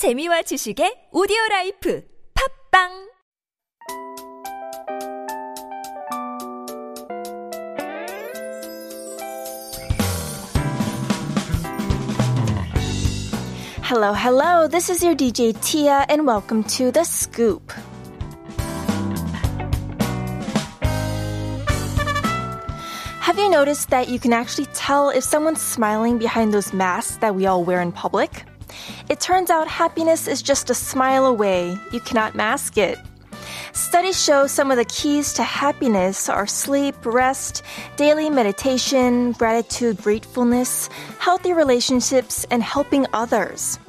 재미와 지식의 오디오 라이프 팝빵 Hello, hello. This is your DJ Tia, and welcome to The Scoop. Have you noticed that you can actually tell if someone's smiling behind those masks that we all wear in public? It turns out happiness is just a smile away. You cannot mask it. Studies show some of the keys to happiness are sleep, rest, daily meditation, gratitude, gratefulness, healthy relationships, and helping others.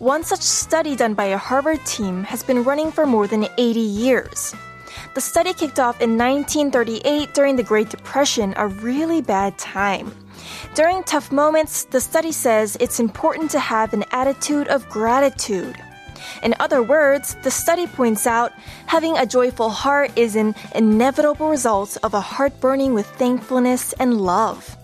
One such study done by a Harvard team has been running for more than 80 years. The study kicked off in 1938 during the Great Depression, a really bad time. During tough moments, the study says it's important to have an attitude of gratitude. In other words, the study points out having a joyful heart is an inevitable result of a heart burning with thankfulness and love.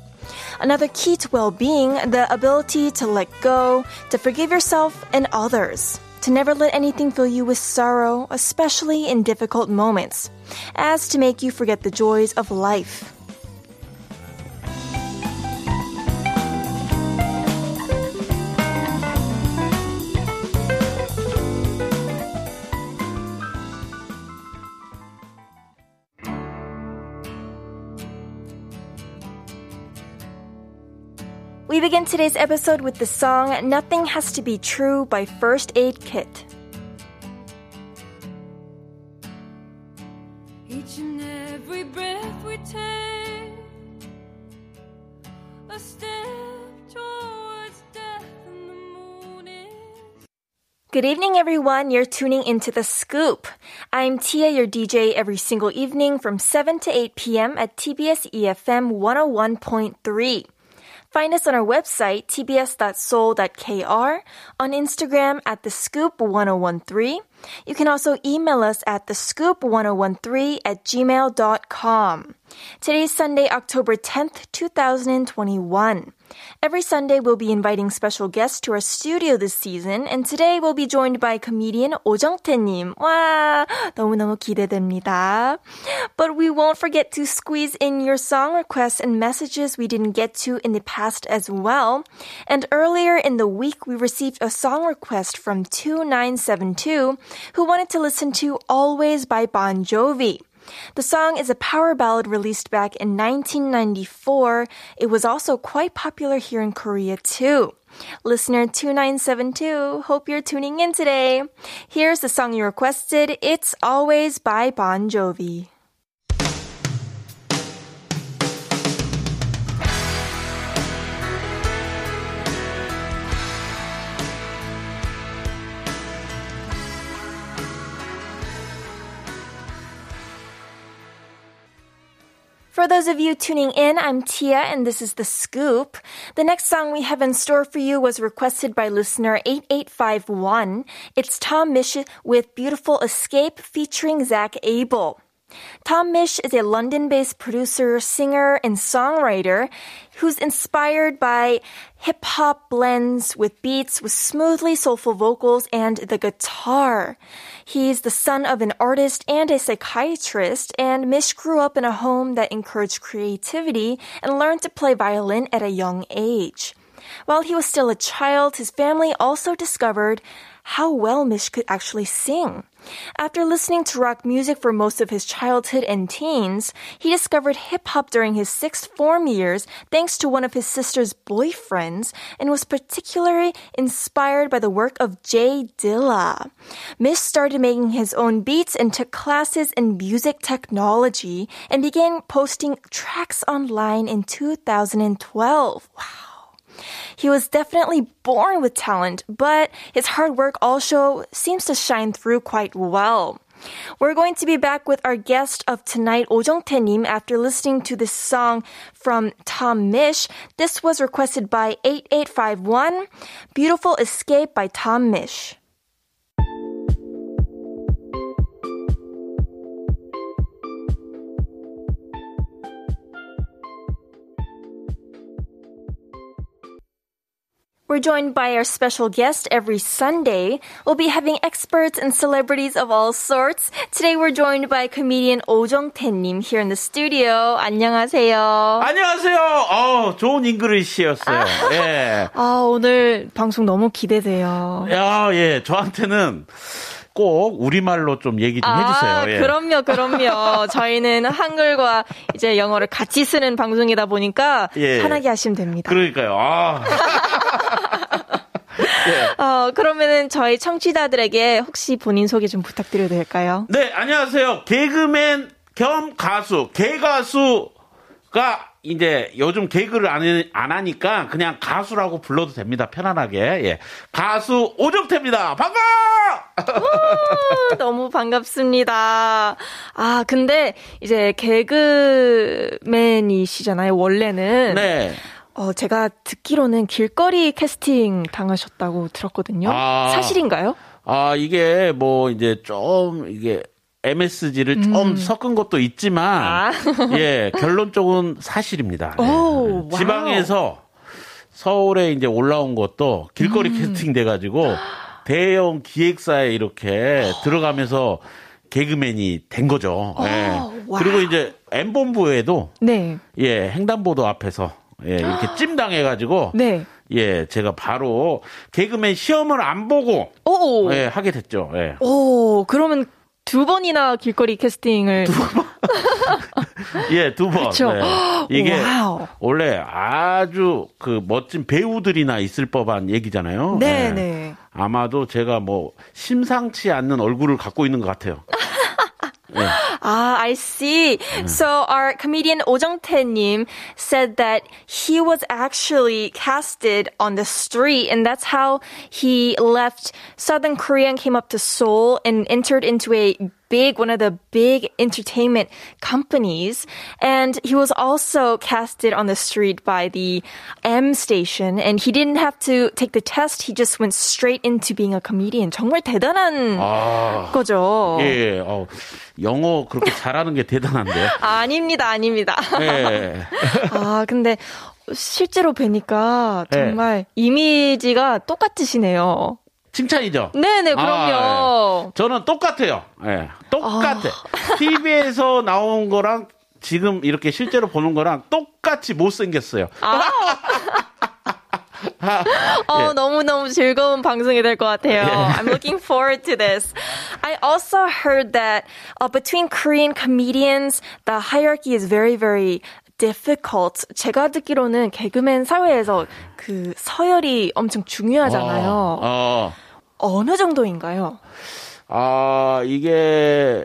Another key to well being, the ability to let go, to forgive yourself and others to never let anything fill you with sorrow, especially in difficult moments, as to make you forget the joys of life. We begin today's episode with the song Nothing Has to Be True by First Aid Kit. Each and every breath we take, a step towards death in the morning. Good evening, everyone. You're tuning into The Scoop. I'm Tia, your DJ, every single evening from 7 to 8 p.m. at TBS EFM 101.3. Find us on our website, tbs.soul.kr, on Instagram at the scoop 1013. You can also email us at the scoop 1013 at gmail.com. Today's Sunday, October 10th, 2021. Every Sunday, we'll be inviting special guests to our studio this season, and today we'll be joined by comedian 오정태님. 와, 너무너무 기대됩니다. But we won't forget to squeeze in your song requests and messages we didn't get to in the past as well. And earlier in the week, we received a song request from 2972 who wanted to listen to Always by Bon Jovi. The song is a power ballad released back in 1994. It was also quite popular here in Korea too. Listener 2972, hope you're tuning in today. Here's the song you requested. It's Always by Bon Jovi. For those of you tuning in, I'm Tia and this is The Scoop. The next song we have in store for you was requested by listener 8851. It's Tom Misch with Beautiful Escape featuring Zach Abel. Tom Mish is a London based producer, singer, and songwriter who's inspired by hip hop blends with beats with smoothly soulful vocals and the guitar. He's the son of an artist and a psychiatrist, and Mish grew up in a home that encouraged creativity and learned to play violin at a young age. While he was still a child, his family also discovered how well Mish could actually sing. After listening to rock music for most of his childhood and teens, he discovered hip hop during his sixth form years thanks to one of his sister's boyfriends and was particularly inspired by the work of Jay Dilla. Mish started making his own beats and took classes in music technology and began posting tracks online in 2012. Wow. He was definitely born with talent, but his hard work also seems to shine through quite well. We're going to be back with our guest of tonight, Oh Jung-tae-nim, after listening to this song from Tom Mish. This was requested by 8851, Beautiful Escape by Tom Misch. We're joined by our special guest every Sunday. We'll be having experts and celebrities of all sorts. Today we're joined by comedian Oh Jong-tae-님 here in the studio. 안녕하세요. 안녕하세요. 어, 좋은 잉글리시였어요. 예. 아, 오늘 방송 너무 기대돼요. 야, 예. 저한테는 꼭 우리말로 좀 얘기 좀 해주세요. 아, 예. 그럼요, 그럼요. 저희는 한글과 이제 영어를 같이 쓰는 방송이다 보니까 예. 편하게 하시면 됩니다. 그러니까요. 아. 어, 그러면은 저희 청취자들에게 혹시 본인 소개 좀 부탁드려도 될까요? 네, 안녕하세요. 개그맨 겸 가수, 개가수가 이제 요즘 개그를 안, 해- 안 하니까 그냥 가수라고 불러도 됩니다. 편안하게. 예. 가수 오정태입니다. 반가! 아, 너무 반갑습니다. 아, 근데 이제 개그맨이시잖아요, 원래는. 네. 어, 제가 듣기로는 길거리 캐스팅 당하셨다고 들었거든요. 아. 사실인가요? 아, 이게 뭐 이제 좀 이게 MSG를 좀 섞은 것도 있지만 음. 아. 예, 결론적은 사실입니다. 예. 오, wow. 지방에서 서울에 이제 올라온 것도 길거리 음. 캐스팅 돼 가지고 대형 기획사에 이렇게 들어가면서 개그맨이 된 거죠. 예. wow. 그리고 이제 M본부에도 네. 예, 횡단보도 앞에서 예, 이렇게 찜당해 가지고 네. 예, 제가 바로 개그맨 시험을 안 보고 오. 예, 하게 됐죠. 예. 오, 그러면 두 번이나 길거리 캐스팅을. 예, 두 번. 그쵸. 네. 이게 wow. 원래 아주 그 멋진 배우들이나 있을 법한 얘기잖아요. 네, 예. 네. 아마도 제가 뭐 심상치 않는 얼굴을 갖고 있는 것 같아요. 예. Ah, I see. So our comedian Oh Jung-tae-님 said that he was actually casted on the street and that's how he left Southern Korea and came up to Seoul and entered into a big, one of the big entertainment companies. And he was also casted on the street by the M station and he didn't have to take the test. He just went straight into being a comedian. 정말 대단한 아, 거죠. 예, 어, 영어 그렇게 잘하는 게 대단한데. 아닙니다, 아닙니다. 예. 아, 근데 실제로 뵈니까 네. 정말 이미지가 똑같으시네요. 칭찬이죠? 네네, 그럼요. 아, 예. 저는 똑같아요. 예. 똑같아. TV에서 나온 거랑 지금 이렇게 실제로 보는 거랑 똑같이 못생겼어요. 어, 예. 너무너무 즐거운 방송이 될 것 같아요. 예. I'm looking forward to this. I also heard that uh, between Korean comedians, the hierarchy is very, very difficult. 제가 듣기로는 개그맨 사회에서 그 서열이 엄청 중요하잖아요. 어, 어 느 정도인가요? 아, 이게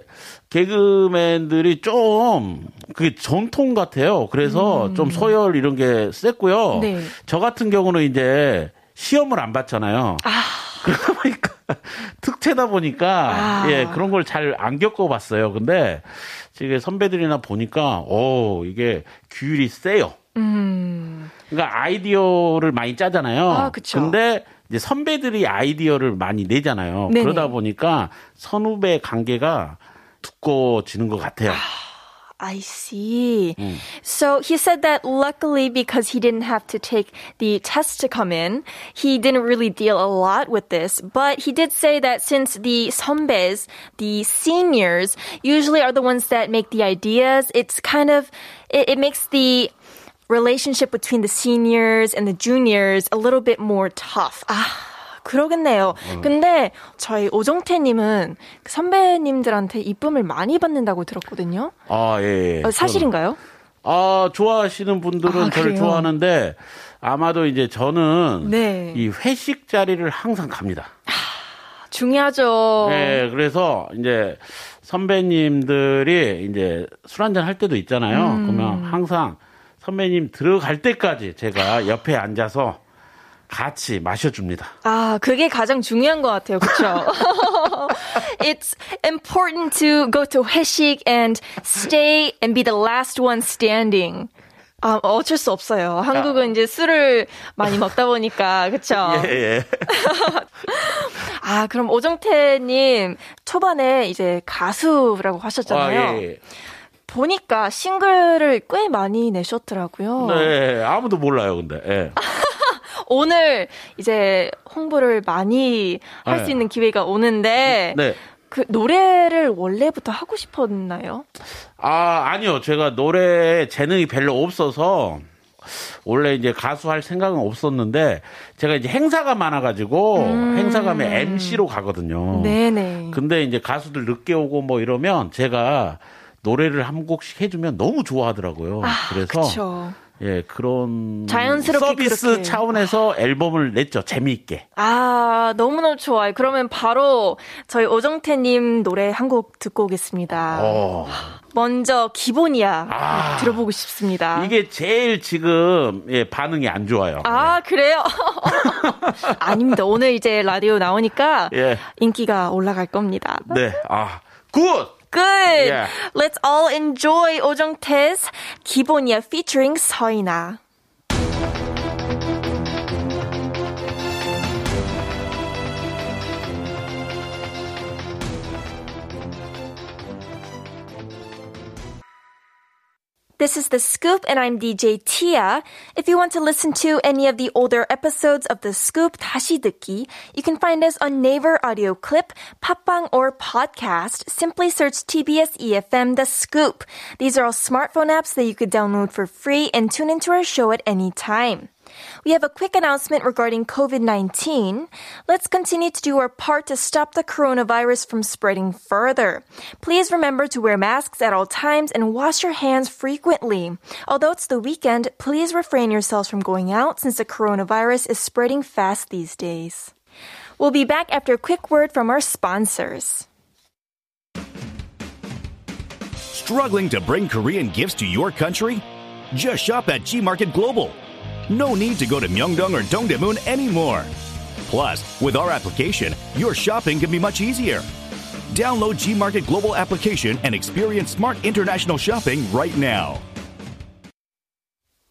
개그맨들이 좀 그게 전통 같아요. 그래서 좀 서열 이런 게 셌고요. 음. 네. 저 같은 경우는 이제 시험을 안 봤잖아요. 그러다 보니까 특채다 보니까 아. 예 그런 걸 잘 안 겪어 봤어요. 근데 지금 선배들이나 보니까 오 이게 규율이 세요. 그러니까 아이디어를 많이 짜잖아요. 음. 아, 그쵸. 근데 이제 선배들이 아이디어를 많이 내잖아요. 네네. 그러다 보니까 선후배 관계가 두꺼워지는 것 같아요. I see. Mm. So he said that luckily because he didn't have to take the test to come in, he didn't really deal a lot with this. But he did say that since the 선배s, the seniors, usually are the ones that make the ideas, it's kind of, it, it makes the relationship between the seniors and the juniors a little bit more tough. Ah. 그러겠네요. 근데 저희 오정태님은 그 선배님들한테 이쁨을 많이 받는다고 들었거든요. 아 예. 예. 어, 사실인가요? 아, 좋아하시는 분들은 아, 저를? 좋아하는데 아마도 이제 저는 네. 이 회식 자리를 항상 갑니다. 중요하죠. 네, 그래서 이제 선배님들이 이제 술 한잔 할 때도 있잖아요. 음. 그러면 항상 선배님 들어갈 때까지 제가 옆에 앉아서 같이 마셔줍니다. 아, 그게 가장 중요한 것 같아요. 그렇죠? It's important to go to 회식 and stay and be the last one standing. 아, 어쩔 수 없어요. 한국은 이제 술을 많이 먹다 보니까, 그쵸? 예, 예. 아, 그럼 오정태님, 초반에 이제 가수라고 하셨잖아요. 아, 예, 예. 보니까 싱글을 꽤 많이 내셨더라고요. 네, 아무도 몰라요, 근데. 예. 오늘 이제 홍보를 많이 할수 네. 있는 기회가 오는데 네. 그 노래를 원래부터 하고 싶었나요? 아, 아니요. 제가 노래에 재능이 별로 없어서 원래 이제 가수 할 생각은 없었는데 제가 이제 행사가 많아가지고 행사 가면 MC로 가거든요. 음. 네네. 근데 이제 가수들 늦게 오고 뭐 이러면 제가 노래를 한 곡씩 해주면 너무 좋아하더라고요. 그래서 그쵸. 예 그런 자연스럽게 서비스 그렇게. 차원에서 앨범을 냈죠. 재미있게. 아, 너무너무 좋아요. 그러면 바로 저희 오정태 님 노래 한 곡 듣고 오겠습니다. 어. 먼저 기본이야 아. 들어보고 싶습니다. 이게 제일 지금 예 반응이 안 좋아요. 아, 그래요? 아닙니다. 오늘 이제 라디오 나오니까 예. 인기가 올라갈 겁니다. 네. 아 Good. Good. Yeah. Let's all enjoy 오정태's 기본이야 featuring 서인아. This is The Scoop, and I'm DJ Tia. If you want to listen to any of the older episodes of The Scoop 다시 듣기, you can find us on Naver Audio Clip, 팟빵, or podcast. Simply search TBS EFM The Scoop. These are all smartphone apps that you could download for free and tune into our show at any time. We have a quick announcement regarding COVID 19. Let's continue to do our part to stop the coronavirus from spreading further. Please remember to wear masks at all times and wash your hands frequently. Although it's the weekend, please refrain yourselves from going out since the coronavirus is spreading fast these days. We'll be back after a quick word from our sponsors. Struggling to bring Korean gifts to your country? Just shop at G Market Global. No need to go to Myeongdong or Dongdaemun anymore. Plus, with our application, your shopping can be much easier. Download G Market Global application and experience smart international shopping right now.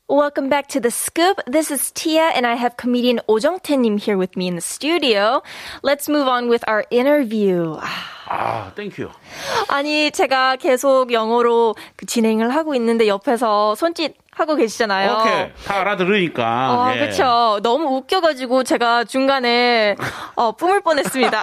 Welcome back to The Scoop. This is Tia, and I have comedian Oh Jung-tae-님 here with me in the studio. Let's move on with our interview. 아 땡큐. 아니, 제가 계속 영어로 그 진행을 하고 있는데 옆에서 손짓 하고 계시잖아요. 오케이 다 알아들으니까. 아, 예. 그쵸. 너무 웃겨가지고 제가 중간에, 어, 뿜을 뻔했습니다.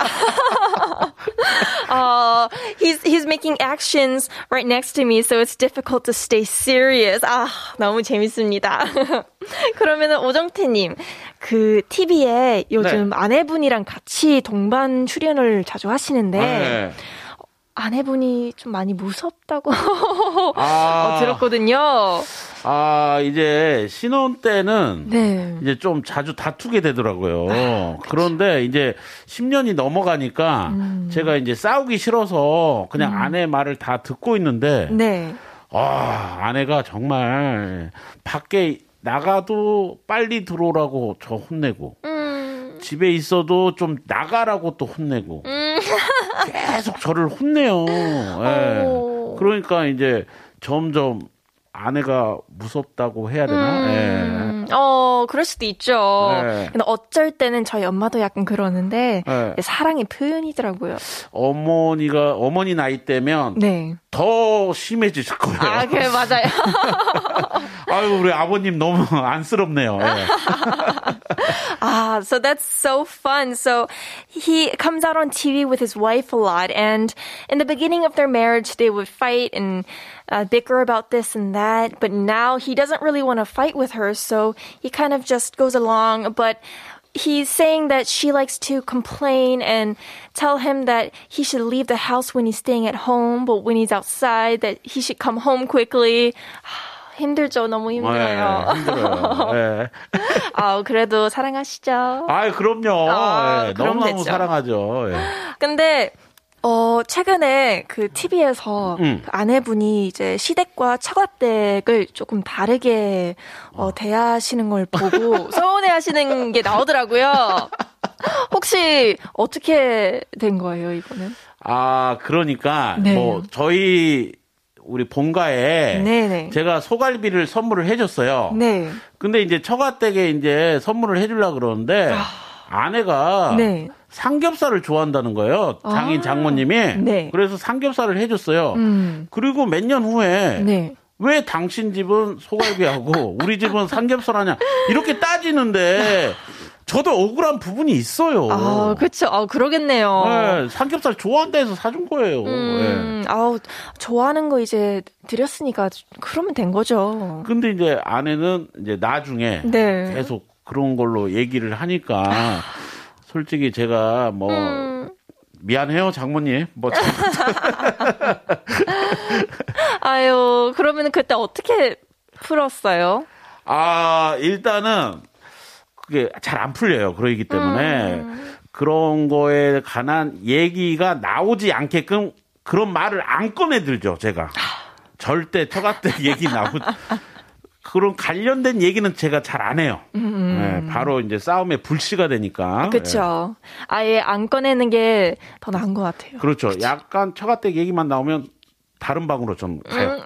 uh, he's, he's making actions right next to me, so it's difficult to stay serious. 아, 너무 재밌습니다. 그러면은 오정태님, 그, TV에 요즘 네. 아내분이랑 같이 동반 출연을 자주 하시는데, 네. 아내분이 좀 많이 무섭다고 아. 어, 들었거든요. 아 이제 신혼 때는 네. 이제 좀 자주 다투게 되더라고요. 아, 그런데 이제 10년이 넘어가니까 음. 제가 이제 싸우기 싫어서 그냥 아내 말을 다 듣고 있는데 네. 아, 아내가 정말 밖에 나가도 빨리 들어오라고 저 혼내고 음. 집에 있어도 좀 나가라고 또 혼내고 계속 저를 혼내요. 예. 오. 그러니까 이제 점점 아내가 무섭다고 해야 되나? 예. 음, 어, 그럴 수도 있죠. 네. 근데 어쩔 때는 저희 엄마도 약간 그러는데 네. 사랑의 표현이더라고요. 어머니가 어머니 나이 때면 네. 더 심해질 거예요. 아, 그래 맞아요. 아유 우리 아버님 너무 안쓰럽네요. 예. Ah, so that's so fun. So he comes out on TV with his wife a lot, and in the beginning of their marriage, they would fight and uh, bicker about this and that. But now he doesn't really want to fight with her, so he kind of just goes along. But he's saying that she likes to complain and tell him that he should leave the house when he's staying at home, but when he's outside, that he should come home quickly. 힘들죠, 너무 예, 힘들어요. 힘들어요. 예. 아, 그래도 사랑하시죠. 아이 그럼요. 아, 예, 그럼 너무너무 됐죠. 사랑하죠. 예. 근데 어 최근에 그 TV에서 음. 아내분이 이제 시댁과 처가댁을 조금 다르게 어, 대하시는 걸 보고 서운해 하시는 게 나오더라고요. 혹시 어떻게 된 거예요 이거는? 아 그러니까 네. 뭐 저희 우리 본가에 네네. 제가 소갈비를 선물을 해줬어요. 네. 근데 이제 처가댁에 이제 선물을 해주려 그러는데 아내가 네. 삼겹살을 좋아한다는 거예요. 장인 아, 장모님이. 네. 그래서 삼겹살을 해줬어요. 음. 그리고 몇 년 후에 네. 왜 당신 집은 소갈비하고 우리 집은 삼겹살 하냐 이렇게 따지는데 저도 억울한 부분이 있어요. 아, 그쵸. 아, 그러겠네요. 네, 삼겹살 좋아한다 해서 사준 거예요. 네. 음, 아우, 좋아하는 거 이제 드렸으니까 그러면 된 거죠. 근데 이제 아내는 이제 나중에 네. 계속 그런 걸로 얘기를 하니까 솔직히 제가 뭐 음. 미안해요 장모님 뭐 참- 아유, 그러면 그때 어떻게 풀었어요? 아 일단은 그게 잘 안 풀려요 그러기 때문에 음. 그런 거에 관한 얘기가 나오지 않게끔 그런 말을 안 꺼내들죠 제가 절대 처갓댁 얘기 나오 그런 관련된 얘기는 제가 잘 안 해요. 네, 바로 이제 싸움의 불씨가 되니까. 음. 그쵸. 아예 안 꺼내는 게 더 나은 것 같아요. 예, 그렇죠. 약간 처갓댁 얘기만 나오면 다른 방으로 좀 가요.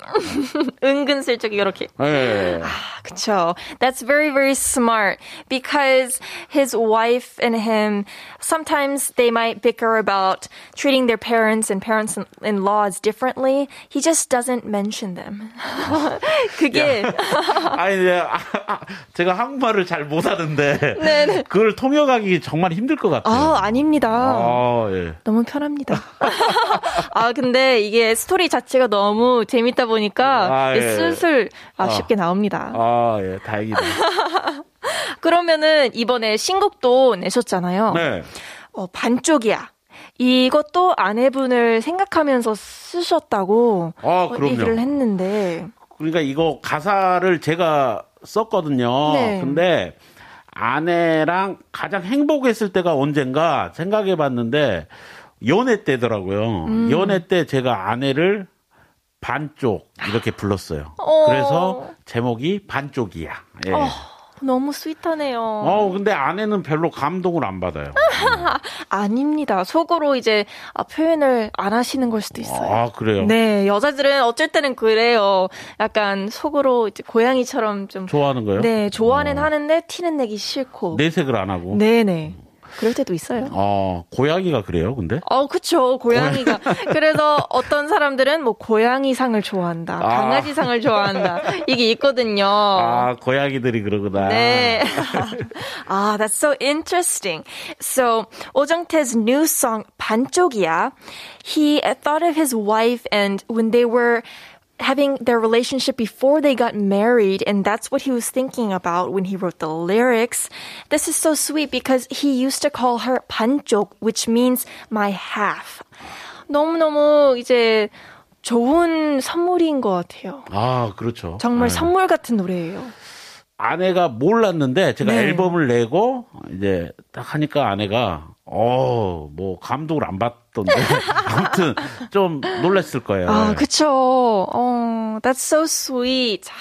은근슬쩍 이렇게. 예. 그쵸. That's very, very smart because his wife and him, sometimes they might bicker about treating their parents and parents in laws differently. He just doesn't mention them. 그게, 아니, 네, 아, 아, 제가 한국말을 잘 못하는데 네네. 그걸 통역하기 정말 힘들 것 같아요. 아, 아닙니다. 아, 예. 너무 편합니다. 아, 근데 이게 스토리 자체 가 너무 재밌다 보니까 아, 예. 슬슬 아, 쉽게 나옵니다. 아, 예, 다행이다. 그러면은 이번에 신곡도 내셨잖아요. 네. 어, 반쪽이야. 이것도 아내분을 생각하면서 쓰셨다고 아, 어, 그럼요. 얘기를 했는데. 그러니까 이거 가사를 제가 썼거든요. 네. 근데 아내랑 가장 행복했을 때가 언젠가 생각해 봤는데 연애 때더라고요. 음. 연애 때 제가 아내를 반쪽 이렇게 불렀어요. 어. 그래서 제목이 반쪽이야. 예. 어, 너무 스윗하네요. 어, 근데 아내는 별로 감동을 안 받아요. 아닙니다. 속으로 이제 아, 표현을 안 하시는 걸 수도 있어요. 아, 그래요? 네, 여자들은 어쩔 때는 그래요. 약간 속으로 이제 고양이처럼 좀 좋아하는 거예요? 네, 좋아는 어. 하는데 티는 내기 싫고. 내색을 안 하고. 네 네. 그럴 때도 있어요. 어, 고양이가 그래요, 근데? 어, 그쵸. 고양이가. 그래서 어떤 사람들은 뭐 고양이상을 좋아한다. 아. 강아지상을 좋아한다. 이게 있거든요. 아, 고양이들이 그러구나. 네. ah, that's so interesting. So, 오정태's new song, 반쪽이야, he thought of his wife and when they were having their relationship before they got married, and that's what he was thinking about when he wrote the lyrics. This is so sweet because he used to call her 반쪽, which means my half. 너무너무 이제 좋은 선물인 것 같아요. 아, 그렇죠. 정말 네. 선물 같은 노래예요. 아내가 몰랐는데 제가 네. 앨범을 내고 이제 딱 하니까 아내가 어, 뭐 감동을 안 받던데 아무튼 좀 놀랐을 거예요. 아, 그쵸. 어, that's so sweet. 자,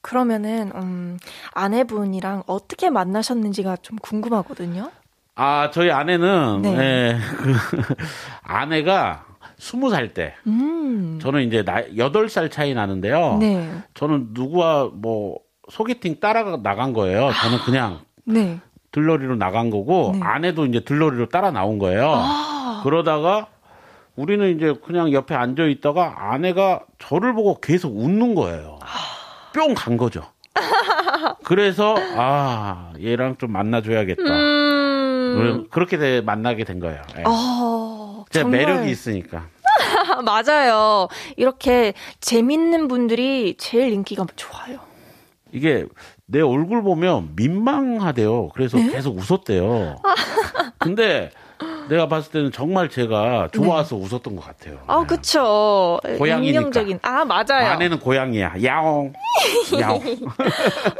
그러면은, 음, 아내분이랑 어떻게 만나셨는지가 좀 궁금하거든요. 아, 저희 아내는 네. 예, 그 아내가 스무 살 때, 음, 저는 이제 나 여덟 살 차이 나는데요. 네. 저는 누구와 뭐 소개팅 따라 나간 거예요. 저는 그냥 네. 들러리로 나간 거고 네. 아내도 이제 들러리로 따라 나온 거예요. 아. 그러다가 우리는 이제 그냥 옆에 앉아 있다가 아내가 저를 보고 계속 웃는 거예요. 뿅간 거죠. 그래서 아 얘랑 좀 만나줘야겠다. 음, 그렇게 돼- 만나게 된 거예요. 예. 어, 제가 정말 매력이 있으니까. 맞아요. 이렇게 재밌는 분들이 제일 인기가 좋아요. 이게 내 얼굴 보면 민망하대요. 그래서 네? 계속 웃었대요. 근데 내가 봤을 때는 정말 제가 좋아서 웃었던 것 같아요. 아, 그쵸. 고양이니까. 인형적인. 아, 맞아요. 아내는 고양이야. 야옹. 야옹.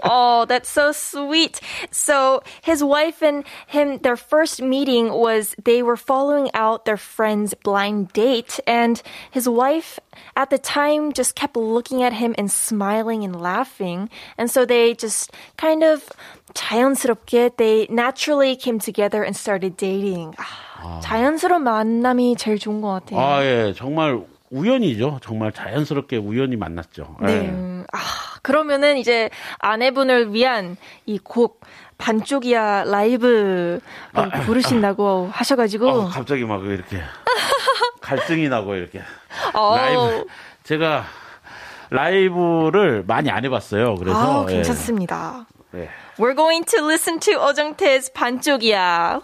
oh, that's so sweet. So his wife and him, their first meeting was they were following out their friend's blind date, and his wife at the time just kept looking at him and smiling and laughing, and so they just kind of 자연스럽게 they naturally came together and started dating. 아, 자연스러운 만남이 제일 좋은 것 같아요. 아, 예. 정말 우연이죠. 정말 자연스럽게 우연히 만났죠. 네. 예. 아, 그러면은 이제 아내분을 위한 이 곡 반쪽이야 라이브 를 부르신다고 하셔가지고. 어, 갑자기 막 이렇게 갈등이 나고 이렇게 어, 라이브 제가 라이브를 많이 안 해봤어요. 그래서 아, 괜찮습니다. 예. 네. We're going to listen to 오정태's 반쪽이야. 와!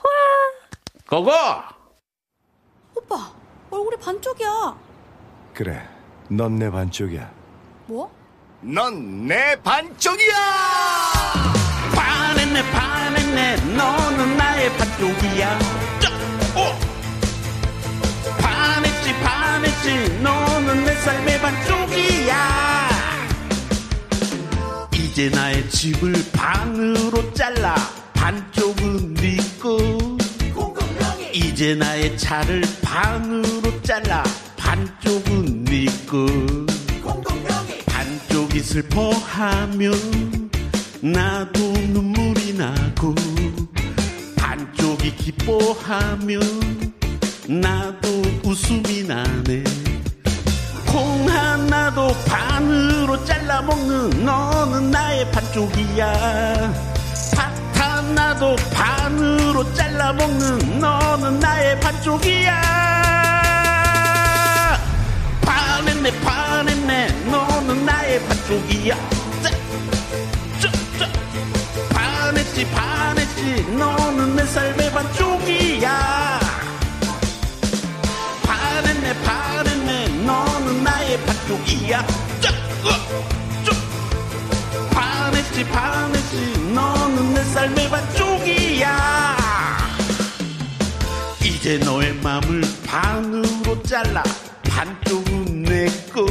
고고! 오빠, 얼굴이 반쪽이야. 그래, 넌 내 반쪽이야. 뭐? 넌 내 반쪽이야! 반했네 반했네 너는 나의 반쪽이야 짜! 오! 반했지 반했지 너는 내 삶의 반쪽이야 이제 나의 집을 반으로 잘라 반쪽은 네거 이제 나의 차를 반으로 잘라 반쪽은 네거 반쪽이 슬퍼하면 나도 눈물이 나고 반쪽이 기뻐하면 나도 웃음이 나네. 콩 하나도 반으로 잘라 먹는 너는 나의 반쪽이야 나도 반으로 잘라 먹는 너는 나의 반쪽이야. 반했네 반했네. 너는 나의 반쪽이야. 반했지 반했지. 너는 내 삶의 반쪽이야. 반했네 반했네. 너는 나의 반쪽이야 삶의 반쪽이야. 이제 너의 맘을 반으로 잘라 반쪽은 내꺼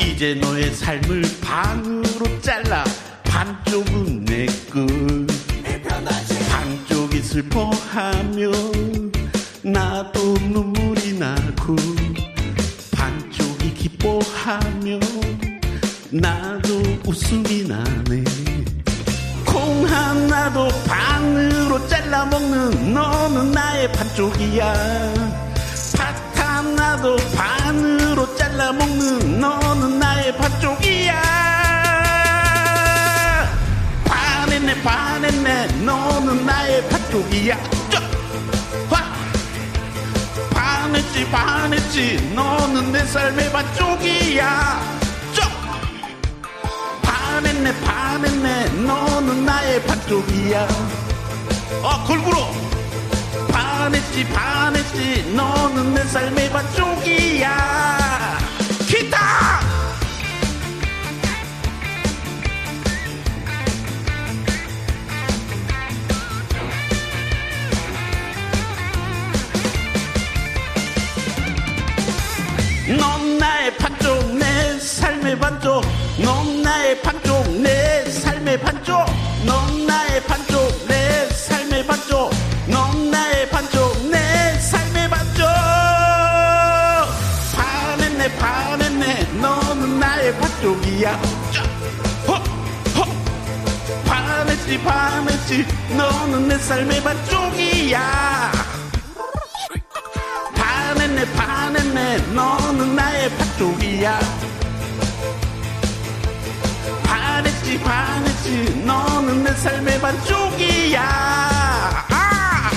이제 너의 삶을 반으로 잘라 반쪽은 내꺼 반쪽이 슬퍼하면 나도 눈물이 나고 반쪽이 기뻐하면 나도 웃음이 나네 콩 하나도 반으로 잘라 먹는 너는 나의 반쪽이야. 팥 하나도 반으로 잘라 먹는 너는 나의 반쪽이야. 반했네 반했네 너는 나의 반쪽이야! 반했지 반했지 너는 내 삶의 반쪽이야. 쩌! 반했네 반했네 너 는 나의 반쪽이야. 어 골고루. 반했지 반했지. 너는 내 삶의 반쪽이야. 기타! 넌 나의 반쪽 내 삶의 반쪽. 넌 나의 반쪽 내 삶의 반쪽 허! 반했지 반했지. 너는 내 삶의 반쪽이야. 반했네 반했네. 너는 나의 반쪽이야. 반했지 반했지. 너는 내 삶의 반쪽이야. 아!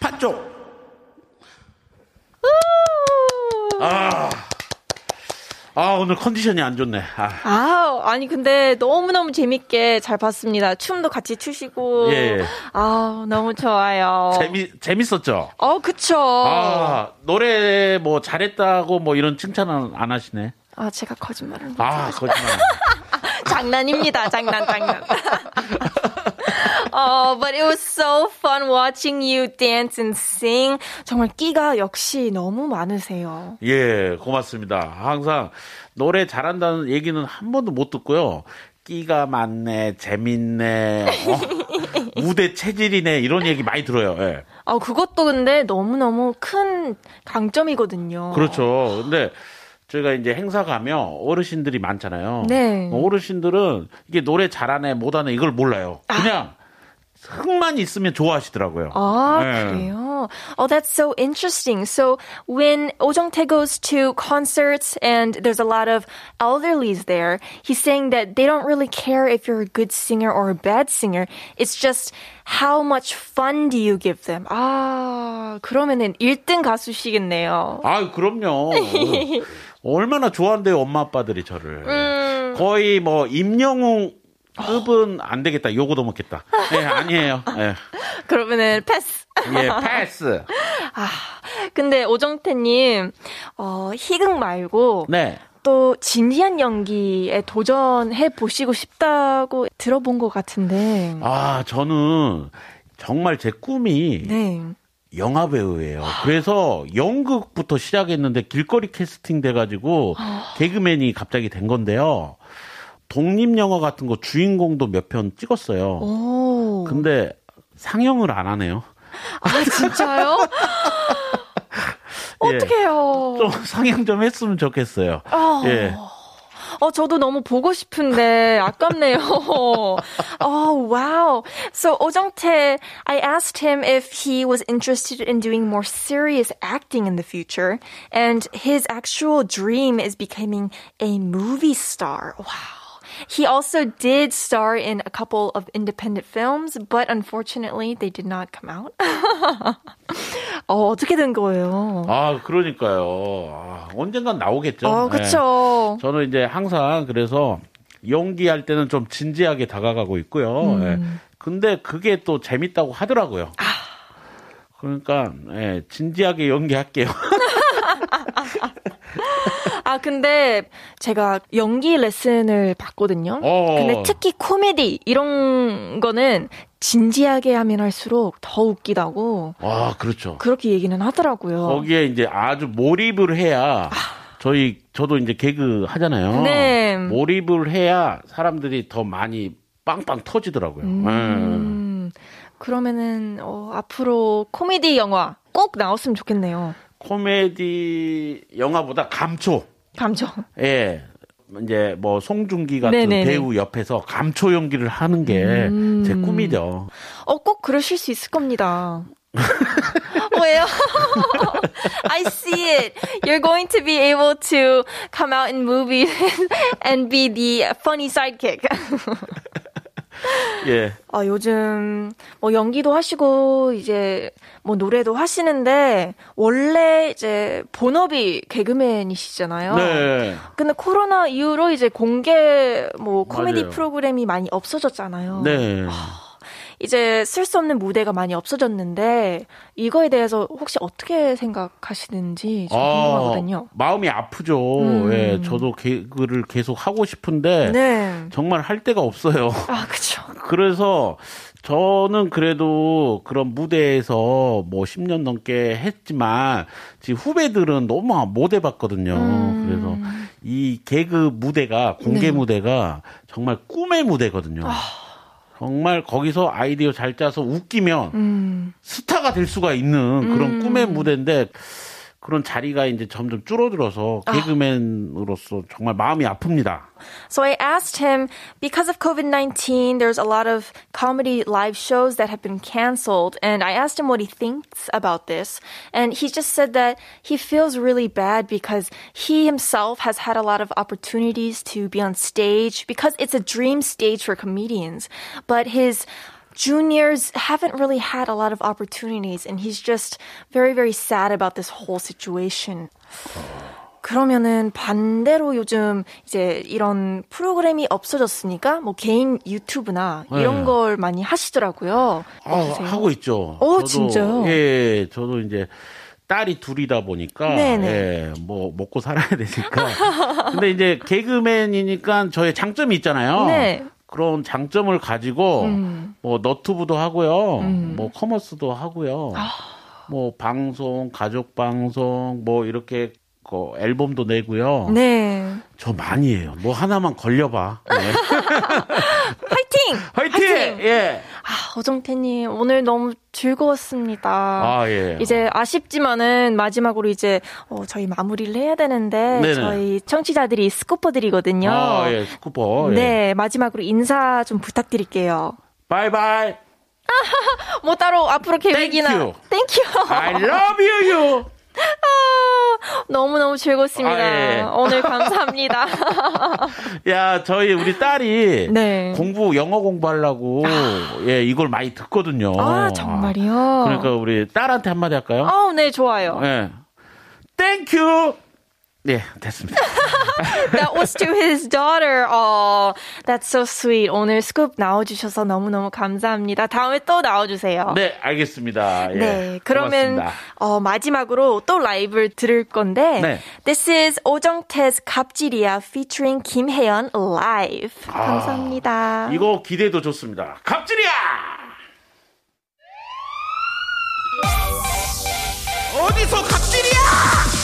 반쪽 아 오늘 컨디션이 안 좋네 아. 아, 아니 근데 너무 너무 재밌게 잘 봤습니다. 춤도 같이 추시고. 예. 아, 너무 좋아요. 재미 재밌었죠 어, 그쵸. 아 노래 뭐 잘했다고 뭐 이런 칭찬은 안 하시네 아, 제가 거짓말을. 아 거짓말 장난입니다. 장난, 장난. oh, but it was so fun watching you dance and sing. 정말 끼가 역시 너무 많으세요. 예, 고맙습니다. 항상 노래 잘한다는 얘기는 한 번도 못 듣고요. 끼가 많네, 재밌네, 어, 무대 체질이네, 이런 얘기 많이 들어요. 예. 아, 그것도 근데 너무너무 큰 강점이거든요. 그렇죠. 근데 저희가 이제 행사 가면 어르신들이 많잖아요. 네. 어르신들은 이게 노래 잘하네, 못하네, 이걸 몰라요. 그냥 흥만 있으면 좋아하시더라고요. 아, 예. 그래요? Oh, that's so interesting. So when Oh Jung-tae goes to concerts and there's a lot of elderlies there, he's saying that they don't really care if you're a good singer or a bad singer. It's just how much fun do you give them? 아, 그러면은 1등 가수시겠네요. 아, 그럼요. 얼마나 좋아한대요, 엄마 아빠들이 저를. 음. 거의 뭐 임영웅 급은 안 되겠다. 요거도 먹겠다. 예, 아니에요. 예. 그러면은 패스. 예, 패스. 근데 오정태님, 어, 희극 말고 네. 또 진지한 연기에 도전해 보시고 싶다고 들어본 것 같은데. 아, 저는 정말 제 꿈이 네. 영화 배우예요. 그래서 연극부터 시작했는데 길거리 캐스팅 돼가지고 개그맨이 갑자기 된 건데요. 독립 영화 같은 거 주인공도 몇 편 찍었어요. 오. 근데 상영을 안 하네요. 아, 진짜요? 예. 어떡해요. 좀 상영 좀 했으면 좋겠어요. 아. 예. 어, 저도 너무 보고 싶은데 아깝네요. oh, wow. So, 오정태, I asked him if he was interested in doing more serious acting in the future, and his actual dream is becoming a movie star. Wow. He also did star in a couple of independent films, but unfortunately, they did not come out. 어, 어떻게 된 거예요? 아, 그러니까요. 아, 언젠간 나오겠죠. 어, 예. 그쵸. 저는 이제 항상 그래서 연기할 때는 좀 진지하게 다가가고 있고요. 예. 근데 그게 또 재밌다고 하더라고요. 그러니까 예, 진지하게 연기할게요. 아, 근데 제가 연기 레슨을 받거든요. 어. 근데 특히 코미디 이런 거는 진지하게 하면 할수록 더 웃기다고 아, 그렇죠. 그렇게 얘기는 하더라고요. 거기에 이제 아주 몰입을 해야 저희 저도 이제 개그 하잖아요. 네. 몰입을 해야 사람들이 더 많이 빵빵 터지더라고요. 예. 음, 그러면은 어, 앞으로 코미디 영화 꼭 나왔으면 좋겠네요. 코미디 영화보다 감초. 감정. 예. 이제 뭐 송중기 같은 네네네. 배우 옆에서 감초 연기를 하는 게제 음. 꿈이죠. 어, 꼭 그러실 수 있을 겁니다. 왜요? I see it. You're going to be able to come out in movies and be the funny sidekick. 예. 아, 요즘 뭐 연기도 하시고 이제 뭐 노래도 하시는데 원래 이제 본업이 개그맨이시잖아요. 네. 근데 코로나 이후로 이제 공개 뭐 코미디 맞아요. 프로그램이 많이 없어졌잖아요. 네. 이제 쓸 수 없는 무대가 많이 없어졌는데 이거에 대해서 혹시 어떻게 생각하시는지 좀 궁금하거든요. 마음이 아프죠. 음. 예. 저도 개그를 계속 하고 싶은데 네. 정말 할 데가 없어요. 아, 그쵸. 그래서 저는 그래도 그런 무대에서 뭐 10년 넘게 했지만 지금 후배들은 너무 못 해봤거든요. 음. 그래서 이 개그 무대가 공개 네. 무대가 정말 꿈의 무대거든요. 정말 거기서 아이디어 잘 짜서 웃기면 음. 스타가 될 수가 있는 그런 음. 꿈의 무대인데 그런 자리가 이제 점점 줄어들어서 개그맨으로서 정말 마음이 아픕니다. So I asked him because of COVID 19, there's a lot of comedy live shows that have been canceled. And I asked him what he thinks about this. And he just said that he feels really bad because he himself has had a lot of opportunities to be on stage because it's a dream stage for comedians. But his juniors haven't really had a lot of opportunities. And he's just very, very sad about this whole situation. 그러면은 반대로 요즘 이제 이런 프로그램이 없어졌으니까 뭐 개인 유튜브나 이런 네. 걸 많이 하시더라고요. 아? 하고 있죠. 어, 진짜요? 예, 저도 이제 딸이 둘이다 보니까 네네. 예, 뭐 먹고 살아야 되니까. 근데 이제 개그맨이니까 저의 장점이 있잖아요. 네. 그런 장점을 가지고 음. 뭐 너튜브도 하고요. 음. 뭐 커머스도 하고요. 아. 뭐 방송, 가족 방송 뭐 이렇게 그 앨범도 내고요. 네. 저 많이 해요. 뭐 하나만 걸려봐. 네. 화이팅! 화이팅! 예. 아, 어정태님, 오늘 너무 즐거웠습니다. 아, 예. 이제 아쉽지만은 마지막으로 이제 어, 저희 마무리를 해야 되는데 네네. 저희 청취자들이 스쿠퍼들이거든요. 아, 예. 스쿠퍼. 예. 네, 마지막으로 인사 좀 부탁드릴게요. Bye bye. 뭐 따로 앞으로 계획이나 you. Thank you. I love you, you. 아, 너무너무 즐겁습니다. 아, 예. 오늘 감사합니다. 야, 저희 우리 딸이 네. 공부 영어 공부하려고 예 이걸 많이 듣거든요. 아, 정말이요? 그러니까 우리 딸한테 한마디 할까요? 아, 네, 좋아요. 예. Thank you. 네, 됐습니다. That was to his daughter. Oh, that's so sweet. 오늘 스쿱 나와주셔서 너무너무 감사합니다. 다음에 또 나와주세요. 네, 알겠습니다. 예, 네, 그러면 고맙습니다. 어, 마지막으로 또 라이브를 들을 건데 네. This is 오정태's 갑질이야 featuring 김혜연 live. 감사합니다. 이거 기대도 좋습니다. 갑질이야! 어디서 갑질이야!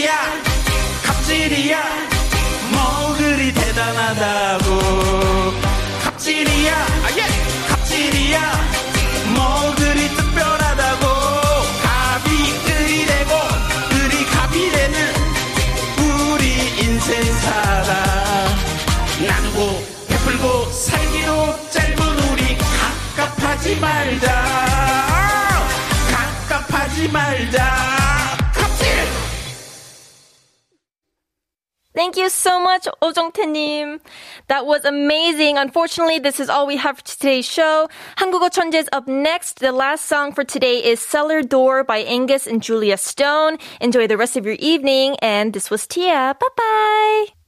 갑질이야 갑질이야 뭐 그리 대단하다고. 갑질이야 갑질이야 뭐 그리 특별하다고. 갑이 을이 되고 을이 갑이 되는 우리 인생 살아 나누고 베풀고 살기로 짧은 우리 갑갑하지 말자. 갑갑하지 말자 Thank you so much, 오정태님. That was amazing. Unfortunately, this is all we have for today's show. 한국어 천재 is up next. The last song for today is Cellar Door by Angus and Julia Stone. Enjoy the rest of your evening. And this was Tia. Bye bye.